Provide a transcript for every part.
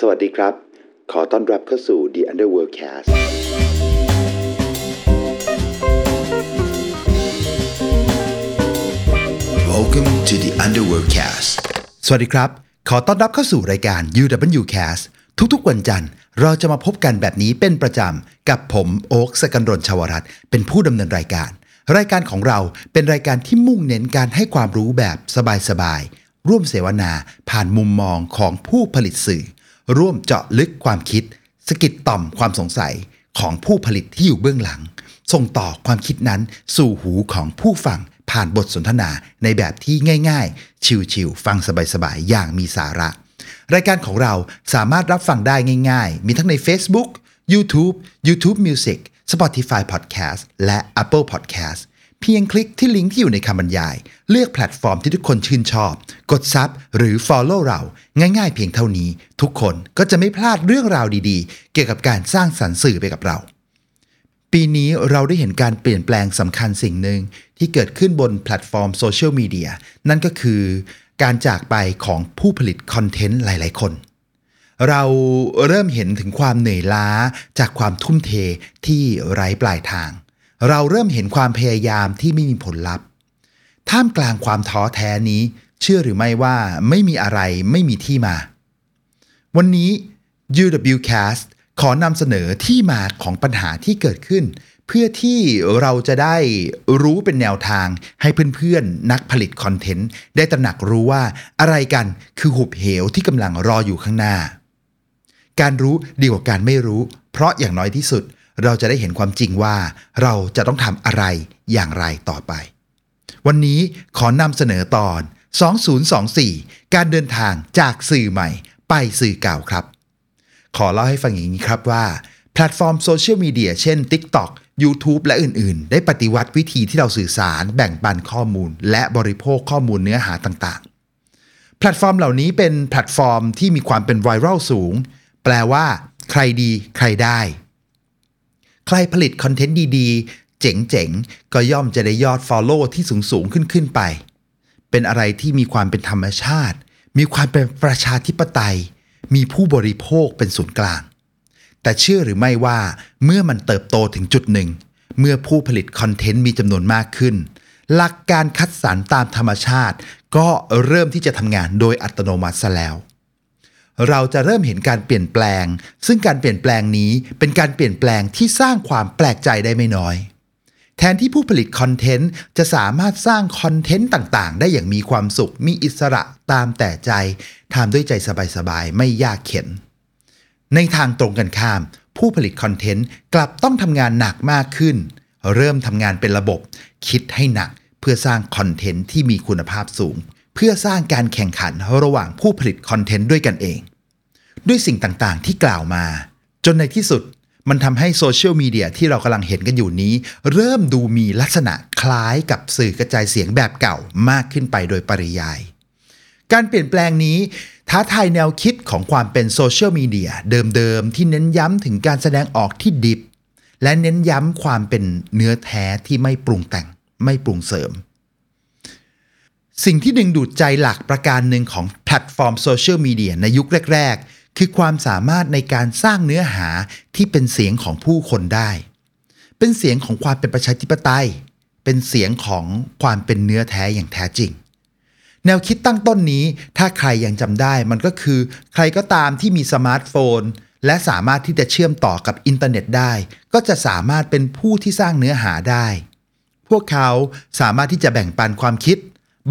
สวัสดีครับ ขอต้อนรับเข้าสู่ The Underworld Cast Welcome to the Underworld Cast สวัสดีครับ ขอต้อนรับเข้าสู่รายการ UW Cast ทุกๆ วันจันทร์เราจะมาพบกันแบบนี้เป็นประจำ กับผมโอ๊คสกันรนชาวรัตน์เป็นผู้ดำเนินรายการ รายการของเราเป็นรายการที่มุ่งเน้นการให้ความรู้แบบสบายๆ ร่วมเสวนาผ่านมุมมองของผู้ผลิตสื่อ ร่วมเจาะลึกความคิด สกิดต่อมความสงสัยของผู้ผลิตที่อยู่เบื้องหลัง ส่งต่อความคิดนั้นสู่หูของผู้ฟังผ่านบทสนทนาในแบบที่ง่าย ๆ ชิวๆฟังสบายๆ อย่างมีสาระ รายการของเราสามารถรับฟังได้ง่าย ๆ มีทั้งใน Facebook YouTube YouTube Music Spotify Podcast และ Apple Podcast เพียงคลิกที่ลิงก์ที่อยู่ในคำบรรยาย เลือกแพลตฟอร์มที่ทุกคนชื่นชอบ กด Sub หรือ Follow เรา ง่ายๆเพียงเท่านี้ ทุกคนก็จะไม่พลาดเรื่องราวดีๆ เกี่ยวกับการสร้างสรรค์สื่อไปกับเรา ปีนี้เราได้เห็นการเปลี่ยนแปลงสำคัญสิ่งหนึ่งที่เกิดขึ้นบนแพลตฟอร์มโซเชียลมีเดียนั่นก็คือ การจากไปของผู้ผลิตคอนเทนต์หลาย ๆ คนเราเริ่มเห็นถึงความเหนื่อยล้าจากความทุ่มเทที่ไร้ปลายทาง เราเริ่มเห็นความพยายามที่ไม่มีผลลัพธ์ ท่ามกลางความท้อแท้นี้ เชื่อหรือไม่ว่าไม่มีอะไรไม่มีที่มา วันนี้ UWCast ขอนำเสนอที่มาของปัญหาที่เกิดขึ้น เพื่อที่เราจะได้รู้เป็นแนวทางให้เพื่อนๆ นักผลิตคอนเทนต์ ได้ตระหนักรู้ว่าอะไรกันคือหุบเหวที่กำลังรออยู่ข้างหน้า การรู้ดีกว่าการไม่รู้ เพราะอย่างน้อยที่สุด เราจะได้เห็นความจริงว่าเราจะต้องทำอะไรอย่างไรต่อไป วันนี้ขอนำเสนอตอน 2024 การเดินทางจากสื่อใหม่ ไปสื่อเก่าครับ ขอเล่าให้ฟังอย่างนี้ครับว่า แพลตฟอร์มโซเชียลมีเดียเช่น TikTok YouTube และอื่น ๆ ได้ปฏิวัติวิธีที่เราสื่อสาร แบ่งปันข้อมูล และบริโภคข้อมูลเนื้อหาต่าง ๆ แพลตฟอร์มเหล่านี้เป็นแพลตฟอร์มที่มีความเป็นไวรัลสูง แปลว่า ใครดี ใครได้ ใครผลิตคอนเทนต์ดีๆ เจ๋งๆ ก็ย่อมจะได้ยอด Follow ที่สูงๆ ขึ้นๆไป เป็นอะไรที่มีความเป็นธรรมชาติ มีความเป็นประชาธิปไตย มีผู้บริโภคเป็นศูนย์กลาง แต่เชื่อหรือไม่ว่าเมื่อมันเติบโตถึงจุดหนึ่ง เมื่อผู้ผลิตคอนเทนต์มีจำนวนมากขึ้น หลักการคัดสรรตามธรรมชาติ ก็เริ่มที่จะทำงานโดยอัตโนมัติซะแล้ว เราจะเริ่มเห็นการเปลี่ยนแปลง ซึ่งการเปลี่ยนแปลงนี้เป็นการเปลี่ยนแปลงที่สร้างความแปลกใจได้ไม่น้อย แทนที่ผู้ผลิตคอนเทนต์จะสามารถสร้างคอนเทนต์ต่างๆ ได้อย่างมีความสุข มีอิสระตามแต่ใจทำด้วยใจสบายๆ ไม่ยากเข็น ในทางตรงกันข้าม ผู้ผลิตคอนเทนต์กลับต้องทำงานหนักมากขึ้น เริ่มทำงานเป็นระบบ คิดให้หนักเพื่อสร้างคอนเทนต์ที่มีคุณภาพสูง เพื่อสร้างการแข่งขันระหว่างผู้ผลิตคอนเทนต์ด้วยกันเอง ด้วยสิ่งต่างๆ ที่กล่าวมา จนในที่สุดมันทำให้โซเชียลมีเดียที่เรากำลังเห็นกันอยู่นี้ เริ่มดูมีลักษณะคล้ายกับสื่อกระจายเสียงแบบเก่ามากขึ้นไปโดยปริยาย การเปลี่ยนแปลงนี้ ท้าทายแนวคิดของความเป็นโซเชียลมีเดียเดิมๆ ที่เน้นย้ำถึงการแสดงออกที่ดิบ และเน้นย้ำความเป็นเนื้อแท้ที่ไม่ปรุงแต่งไม่ปรุงเสริม สิ่งที่ดึงดูดใจหลักประการหนึ่งของแพลตฟอร์มโซเชียลมีเดียในยุคแรก ๆ คือความสามารถในการสร้างเนื้อหาที่เป็นเสียงของผู้คนได้ เป็นเสียงของความเป็นประชาธิปไตย เป็นเสียงของความเป็นเนื้อแท้อย่างแท้จริง แนวคิดตั้งต้นนี้ถ้าใครยังจำได้มันก็คือ ใครก็ตามที่มีสมาร์ทโฟน และสามารถที่จะเชื่อมต่อกับอินเทอร์เน็ตได้ ก็จะสามารถเป็นผู้ที่สร้างเนื้อหาได้ พวกเขาสามารถที่จะแบ่งปันความคิด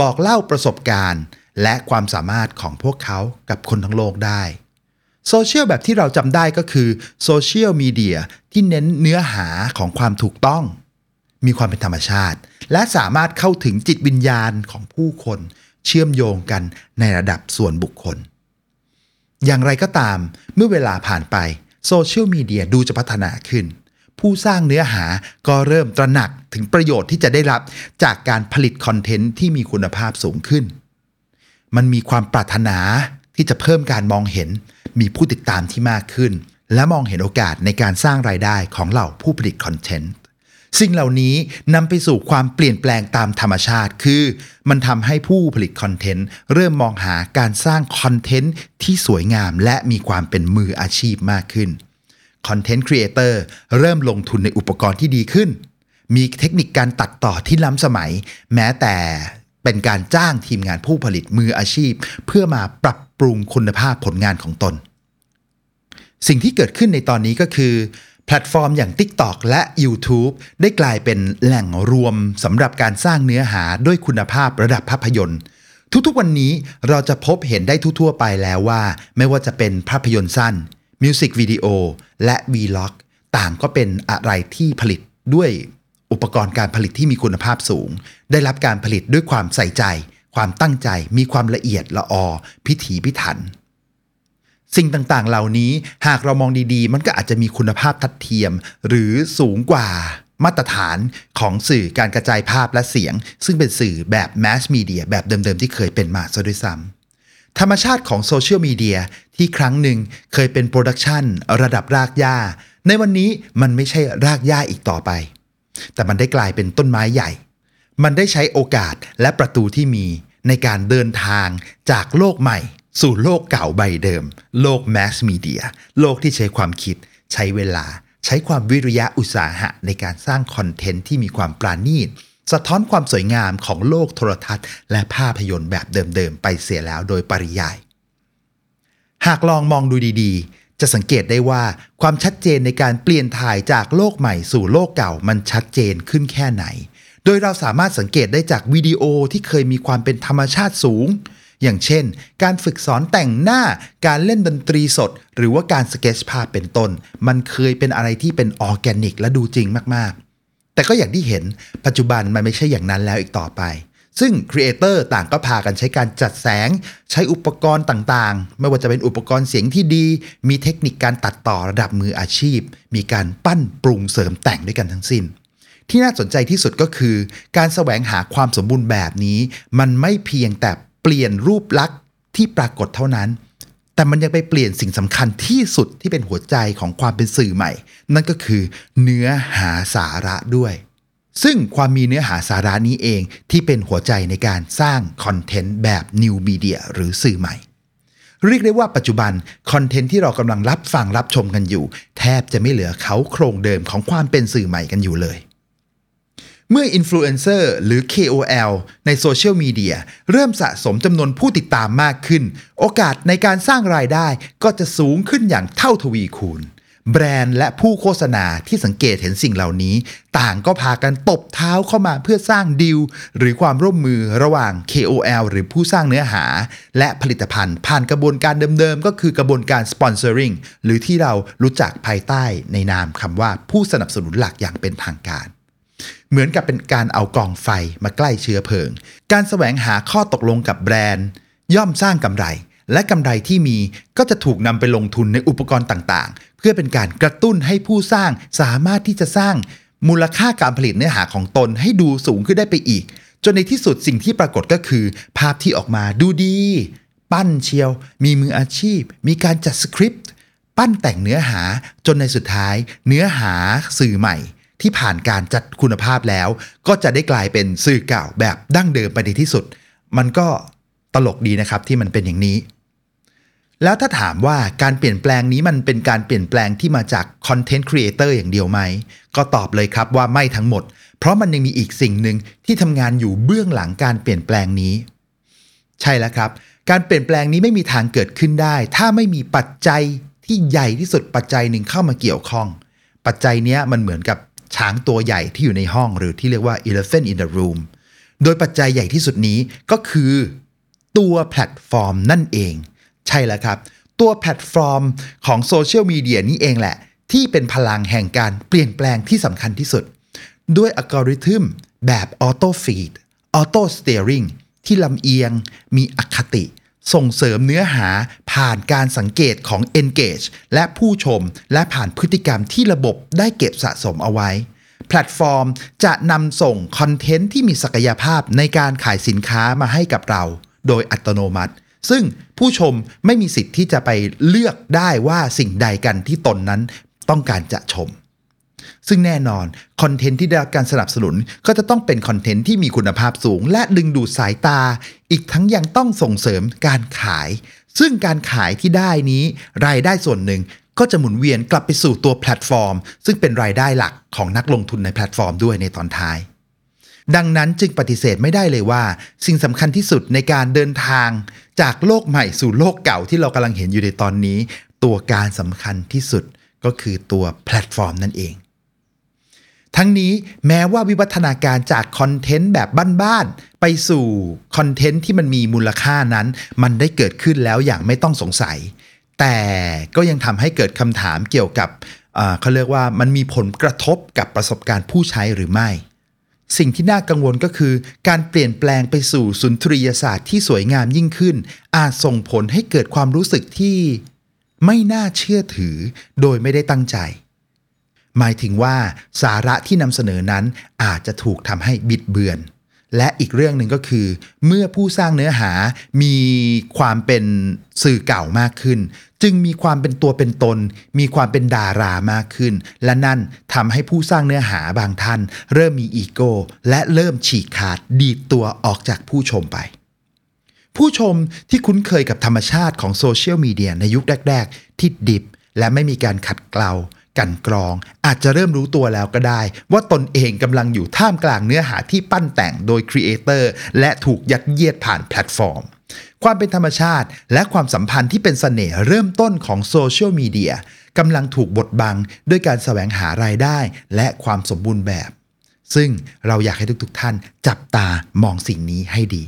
บอกเล่าประสบการณ์ และความสามารถของพวกเขากับคนทั้งโลกได้โซเชียลแบบที่เราจำได้ก็คือโซเชียลมีเดียที่เน้นเนื้อหาของความถูกต้อง มีความเป็นธรรมชาติ และสามารถเข้าถึงจิตวิญญาณของผู้คน เชื่อมโยงกันในระดับส่วนบุคคล อย่างไรก็ตามเมื่อเวลาผ่านไปโซเชียลมีเดียดูจะพัฒนาขึ้น ผู้สร้างเนื้อหาก็เริ่มตระหนักถึงประโยชน์ที่จะได้รับจากการผลิตคอนเทนต์ที่มีคุณภาพสูงขึ้น มันมีความปรารถนาที่จะเพิ่มการมองเห็น มีผู้ติดตามที่มากขึ้น และมองเห็นโอกาสในการสร้างรายได้ของเหล่าผู้ผลิตคอนเทนต์สิ่งเหล่านี้นำไปสู่ความเปลี่ยนแปลงตามธรรมชาติ คือ มันทำให้ผู้ผลิตคอนเทนต์เริ่มมองหาการสร้างคอนเทนต์ที่สวยงามและมีความเป็นมืออาชีพมากขึ้น คอนเทนต์ครีเอเตอร์เริ่มลงทุนในอุปกรณ์ที่ดีขึ้น มีเทคนิคการตัดต่อที่ล้ำสมัย แม้แต่เป็นการจ้างทีมงานผู้ผลิตมืออาชีพ เพื่อมาปรับปรุงคุณภาพผลงานของตน สิ่งที่เกิดขึ้นในตอนนี้ก็คือ แพลตฟอร์มอย่าง TikTok และ YouTube ได้กลายเป็นแหล่งรวมสำหรับการสร้างเนื้อหาด้วยคุณภาพระดับภาพยนตร์ทุกๆวันนี้เราจะพบเห็นได้ทั่วๆไปแล้วว่า ไม่ว่าจะเป็นภาพยนตร์สั้น มิวสิกวิดีโอและ Vlog ต่างก็เป็นอะไรที่ผลิตด้วยอุปกรณ์การผลิตที่มีคุณภาพสูง ได้รับการผลิตด้วยความใส่ใจ ความตั้งใจ มีความละเอียดละออ พิถีพิถัน สิ่งต่างๆ เหล่านี้หากเรามองดีๆ มันก็อาจจะมีคุณภาพทัดเทียม หรือสูงกว่ามาตรฐานของสื่อการกระจายภาพและเสียง ซึ่งเป็นสื่อแบบ mass media แบบเดิมๆ ที่เคยเป็นมาซะด้วยซ้ำ ธรรมชาติของโซเชียลมีเดียที่ครั้งหนึ่งเคยเป็นโปรดักชันระดับรากหญ้า ในวันนี้มันไม่ใช่รากหญ้าอีกต่อไป แต่มันได้กลายเป็นต้นไม้ใหญ่ มันได้ใช้โอกาสและประตูที่มีในการเดินทางจากโลกใหม่ สู่โลกเก่าใบเดิม โลกแมสมีเดียโลกที่ใช้ความคิด ใช้เวลา ใช้ความวิริยะอุตสาหะในการสร้างคอนเทนต์ที่มีความปราณีต สะท้อนความสวยงามของโลกโทรทัศน์ และภาพยนตร์แบบเดิมๆ ไปเสียแล้วโดยปริยาย หากลองมองดูดีๆ จะสังเกตได้ว่าความชัดเจนในการเปลี่ยนถ่ายจากโลกใหม่สู่โลกเก่ามันชัดเจนขึ้นแค่ไหน โดยเราสามารถสังเกตได้จากวิดีโอที่เคยมีความเป็นธรรมชาติสูง อย่างเช่น การฝึกสอนแต่งหน้า การเล่นดนตรีสด หรือว่าการสเก็ตภาพเป็นต้น มันเคยเป็นอะไรที่เป็นออร์แกนิกและดูจริงมากๆ แต่ก็อย่างที่เห็นปัจจุบันมันไม่ใช่อย่างนั้นแล้วอีกต่อไป ซึ่งครีเอเตอร์ต่างก็พากันใช้การจัดแสง ใช้อุปกรณ์ต่างๆ ไม่ว่าจะเป็นอุปกรณ์เสียงที่ดี มีเทคนิคการตัดต่อระดับมืออาชีพ มีการปั้นปรุงเสริมแต่งด้วยกันทั้งสิ้น ที่น่าสนใจที่สุดก็คือ การแสวงหาความสมบูรณ์แบบนี้ มันไม่เพียงแต่เปลี่ยนรูปลักษณ์ที่ปรากฏเท่านั้น แต่มันยังไปเปลี่ยนสิ่งสำคัญที่สุดที่เป็นหัวใจของความเป็นสื่อใหม่ นั่นก็คือเนื้อหาสาระด้วย ซึ่งความมีเนื้อหาสาระนี้เองที่เป็นหัวใจในการสร้างคอนเทนต์แบบ New Media หรือสื่อใหม่ เรียกได้ว่าปัจจุบันคอนเทนต์ที่เรากำลังรับฟังรับชมกันอยู่ แทบจะไม่เหลือเขาโครงเดิมของความเป็นสื่อใหม่กันอยู่เลย เมื่ออินฟลูเอนเซอร์หรือ KOL ในโซเชียลมีเดียเริ่มสะสมจำนวนผู้ติดตามมากขึ้น โอกาสในการสร้างรายได้ก็จะสูงขึ้นอย่างเท่าทวีคูณ แบรนด์และผู้โฆษณาที่สังเกตเห็นสิ่งเหล่านี้ ต่างก็พากันตบเท้าเข้ามาเพื่อสร้างดีลหรือความร่วมมือระหว่าง KOL หรือผู้สร้างเนื้อหา และผลิตภัณฑ์ ผ่านกระบวนการเดิมๆ ก็คือกระบวนการ sponsoring หรือที่เรารู้จักภายใต้ในนามคำว่าผู้สนับสนุนหลักอย่างเป็นทางการ เหมือนกับเป็นการเอากองไฟมาใกล้เชื้อเพลิง การแสวงหาข้อตกลงกับแบรนด์ ย่อมสร้างกำไร และกำไรที่มีก็จะถูกนำไปลงทุนในอุปกรณ์ต่างๆ เพื่อเป็นการกระตุ้นให้ผู้สร้างสามารถที่จะสร้างมูลค่าการผลิตเนื้อหาของตนให้ดูสูงขึ้นได้ไปอีก จนในที่สุดสิ่งที่ปรากฏก็คือ ภาพที่ออกมาดูดี ปั้นเชียว มีมืออาชีพ มีการจัดสคริปต์ ปั้นแต่งเนื้อหาจนในสุดท้าย เนื้อหาสื่อใหม่ ที่ผ่านการจัดคุณภาพแล้ว ก็จะได้กลายเป็นสื่อเก่าแบบดั้งเดิมไปในที่สุด มันก็ตลกดีนะครับที่มันเป็นอย่างนี้ แล้วถ้าถามว่าการเปลี่ยนแปลงนี้มันเป็นการเปลี่ยนแปลงที่มาจากคอนเทนต์ครีเอเตอร์อย่างเดียวไหม ก็ตอบเลยครับว่าไม่ทั้งหมด เพราะมันยังมีอีกสิ่งหนึ่งที่ทำงานอยู่เบื้องหลังการเปลี่ยนแปลงนี้ ใช่แล้วครับ การเปลี่ยนแปลงนี้ไม่มีทางเกิดขึ้นได้ ถ้าไม่มีปัจจัยที่ใหญ่ที่สุดปัจจัยหนึ่งเข้ามาเกี่ยวข้อง ปัจจัยนี้มันเหมือนกับ ช้างตัวใหญ่ที่อยู่ในห้องหรือที่เรียกว่า elephant in the room โดยปัจจัยใหญ่ที่สุดนี้ก็คือ ตัวแพลตฟอร์มนั่นเอง ใช่แล้วครับ ตัวแพลตฟอร์มของโซเชียลมีเดียนี้เองแหละ ที่เป็นพลังแห่งการเปลี่ยนแปลงที่สำคัญที่สุด ด้วยอัลกอริทึมแบบออโต้ฟีดออโต้สเต r ริงที่ลำเอียง มีอคติ ส่งเสริมเนื้อหาผ่านการสังเกตของ engage และผู้ชม และผ่านพฤติกรรมที่ระบบได้เก็บสะสมเอาไว้ แพลตฟอร์มจะนำส่งคอนเทนต์ที่มีศักยภาพในการขายสินค้ามาให้กับเรา โดยอัตโนมัติ ซึ่งผู้ชมไม่มีสิทธิ์ที่จะไปเลือกได้ว่าสิ่งใดกันที่ตนนั้นต้องการจะชม ซึ่งแน่นอนคอนเทนต์ที่ได้รับการสนับสนุนก็จะต้องเป็นคอนเทนต์ที่มีคุณภาพสูง และดึงดูดสายตา อีกทั้งยังต้องส่งเสริมการขาย ซึ่งการขายที่ได้นี้ รายได้ส่วนหนึ่งก็จะหมุนเวียนกลับไปสู่ตัวแพลตฟอร์ม ซึ่งเป็นรายได้หลักของนักลงทุนในแพลตฟอร์มด้วยในตอนท้าย ดังนั้นจึงปฏิเสธไม่ได้เลยว่า สิ่งสำคัญที่สุดในการเดินทาง จากโลกใหม่สู่โลกเก่าที่เรากำลังเห็นอยู่ในตอนนี้ ตัวการสำคัญที่สุดก็คือตัวแพลตฟอร์มนั่นเอง ทั้งนี้แม้ว่าวิวัฒนาการจากคอนเทนต์แบบบ้านๆไปสู่คอนเทนต์ที่มันมีมูลค่านั้น มันได้เกิดขึ้นแล้วอย่างไม่ต้องสงสัย แต่ก็ยังทำให้เกิดคำถามเกี่ยวกับเขาเรียกว่ามันมีผลกระทบกับประสบการณ์ผู้ใช้หรือไม่ สิ่งที่น่ากังวลก็คือ การเปลี่ยนแปลงไปสู่สุนทรียศาสตร์ที่สวยงามยิ่งขึ้น อาจส่งผลให้เกิดความรู้สึกที่ไม่น่าเชื่อถือโดยไม่ได้ตั้งใจ หมายถึงว่าสาระที่นำเสนอนั้นอาจจะถูกทำให้บิดเบือน และอีกเรื่องหนึ่งก็คือ เมื่อผู้สร้างเนื้อหามีความเป็นสื่อเก่ามากขึ้น จึงมีความเป็นตัวเป็นตน มีความเป็นดารามากขึ้น และนั่นทำให้ผู้สร้างเนื้อหาบางท่าน เริ่มมีอีโก้และเริ่มฉีกขาดดีดตัวออกจากผู้ชมไปผู้ชมที่คุ้นเคยกับธรรมชาติของโซเชียลมีเดียในยุคแรก ๆ ที่ดิบ และไม่มีการขัดเกลา กันกรอง อาจจะเริ่มรู้ตัวแล้วก็ได้ ว่าตนเองกำลังอยู่ท่ามกลางเนื้อหาที่ปั้นแต่งโดยครีเอเตอร์และถูกยัดเยียดผ่านแพลตฟอร์ม ความเป็นธรรมชาติ และความสัมพันธ์ที่เป็นเสน่ห์เริ่มต้นของโซเชียลมีเดียกำลังถูกบดบังด้วยการแสวงหารายได้ และความสมบูรณ์แบบ ซึ่งเราอยากให้ทุกๆท่านจับตามองสิ่งนี้ให้ดี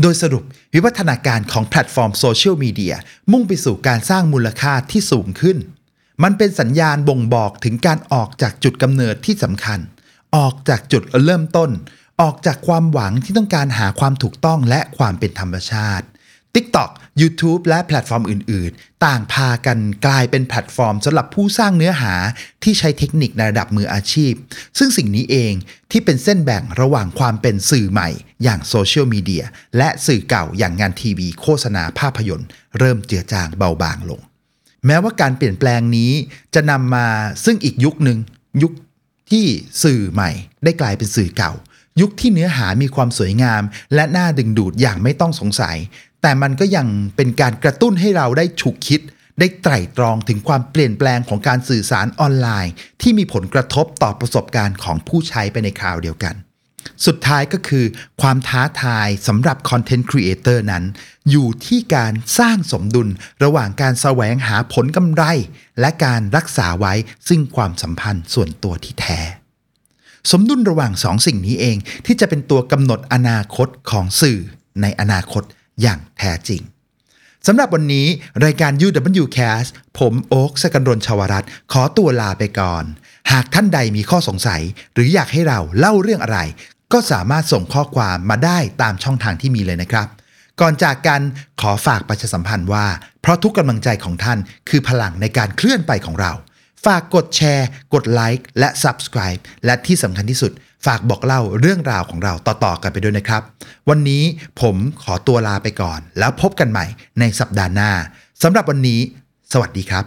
โดยสรุปวิวัฒนาการของแพลตฟอร์มโซเชียลมีเดียมุ่งไปสู่การสร้างมูลค่าที่สูงขึ้น มันเป็นสัญญาณบ่งบอกถึงการออกจากจุดกำเนิดที่สำคัญ ออกจากจุดเริ่มต้น ออกจากความหวังที่ต้องการหาความถูกต้องและความเป็นธรรมชาติ TikTok YouTube และแพลตฟอร์มอื่น ๆ ต่างพากันกลายเป็นแพลตฟอร์มสำหรับผู้สร้างเนื้อหาที่ใช้เทคนิคในระดับมืออาชีพ ซึ่งสิ่งนี้เองที่เป็นเส้นแบ่งระหว่างความเป็นสื่อใหม่ อย่างโซเชียลมีเดียและสื่อเก่าอย่างงานทีวี โฆษณาภาพยนตร์ เริ่มเจือจางเบาบางลง แม้ว่าการเปลี่ยนแปลงนี้จะนำมาซึ่งอีกยุคหนึ่งยุคที่สื่อใหม่ ได้กลายเป็นสื่อเก่า ยุคที่เนื้อหามีความสวยงาม และน่าดึงดูดอย่างไม่ต้องสงสัย แต่มันก็ยังเป็นการกระตุ้นให้เราได้ฉุกคิด ได้ไตร่ตรองถึงความเปลี่ยนแปลงของการสื่อสารออนไลน์ ที่มีผลกระทบต่อประสบการณ์ของผู้ใช้ไปในคราวเดียวกัน สุดท้ายก็คือความท้าทายสำหรับคอนเทนต์ครีเอเตอร์นั้น อยู่ที่การสร้างสมดุลระหว่างการแสวงหาผลกำไร และการรักษาไว้ซึ่งความสัมพันธ์ส่วนตัวที่แท้ สมดุลระหว่างสองสิ่งนี้เองที่จะเป็นตัวกำหนดอนาคตของสื่อในอนาคตอย่างแท้จริงสำหรับวันนี้รายการ UWCast ผมโอ๊คสกันรนชาวรัตขอตัวลาไปก่อน หากท่านใดมีข้อสงสัย หรืออยากให้เราเล่าเรื่องอะไร ก็สามารถส่งข้อความมาได้ตามช่องทางที่มีเลยนะครับ ก่อนจากกันขอฝากประชาสัมพันธ์ว่า เพราะทุกกำลังใจของท่านคือพลังในการเคลื่อนไปของเรา ฝากกดแชร์ กดไลค์และ Subscribe และที่สำคัญที่สุด ฝากบอกเล่าเรื่องราวของเราต่อๆกันไปด้วยนะครับ วันนี้ผมขอตัวลาไปก่อน แล้วพบกันใหม่ในสัปดาห์หน้าสำหรับวันนี้ สวัสดีครับ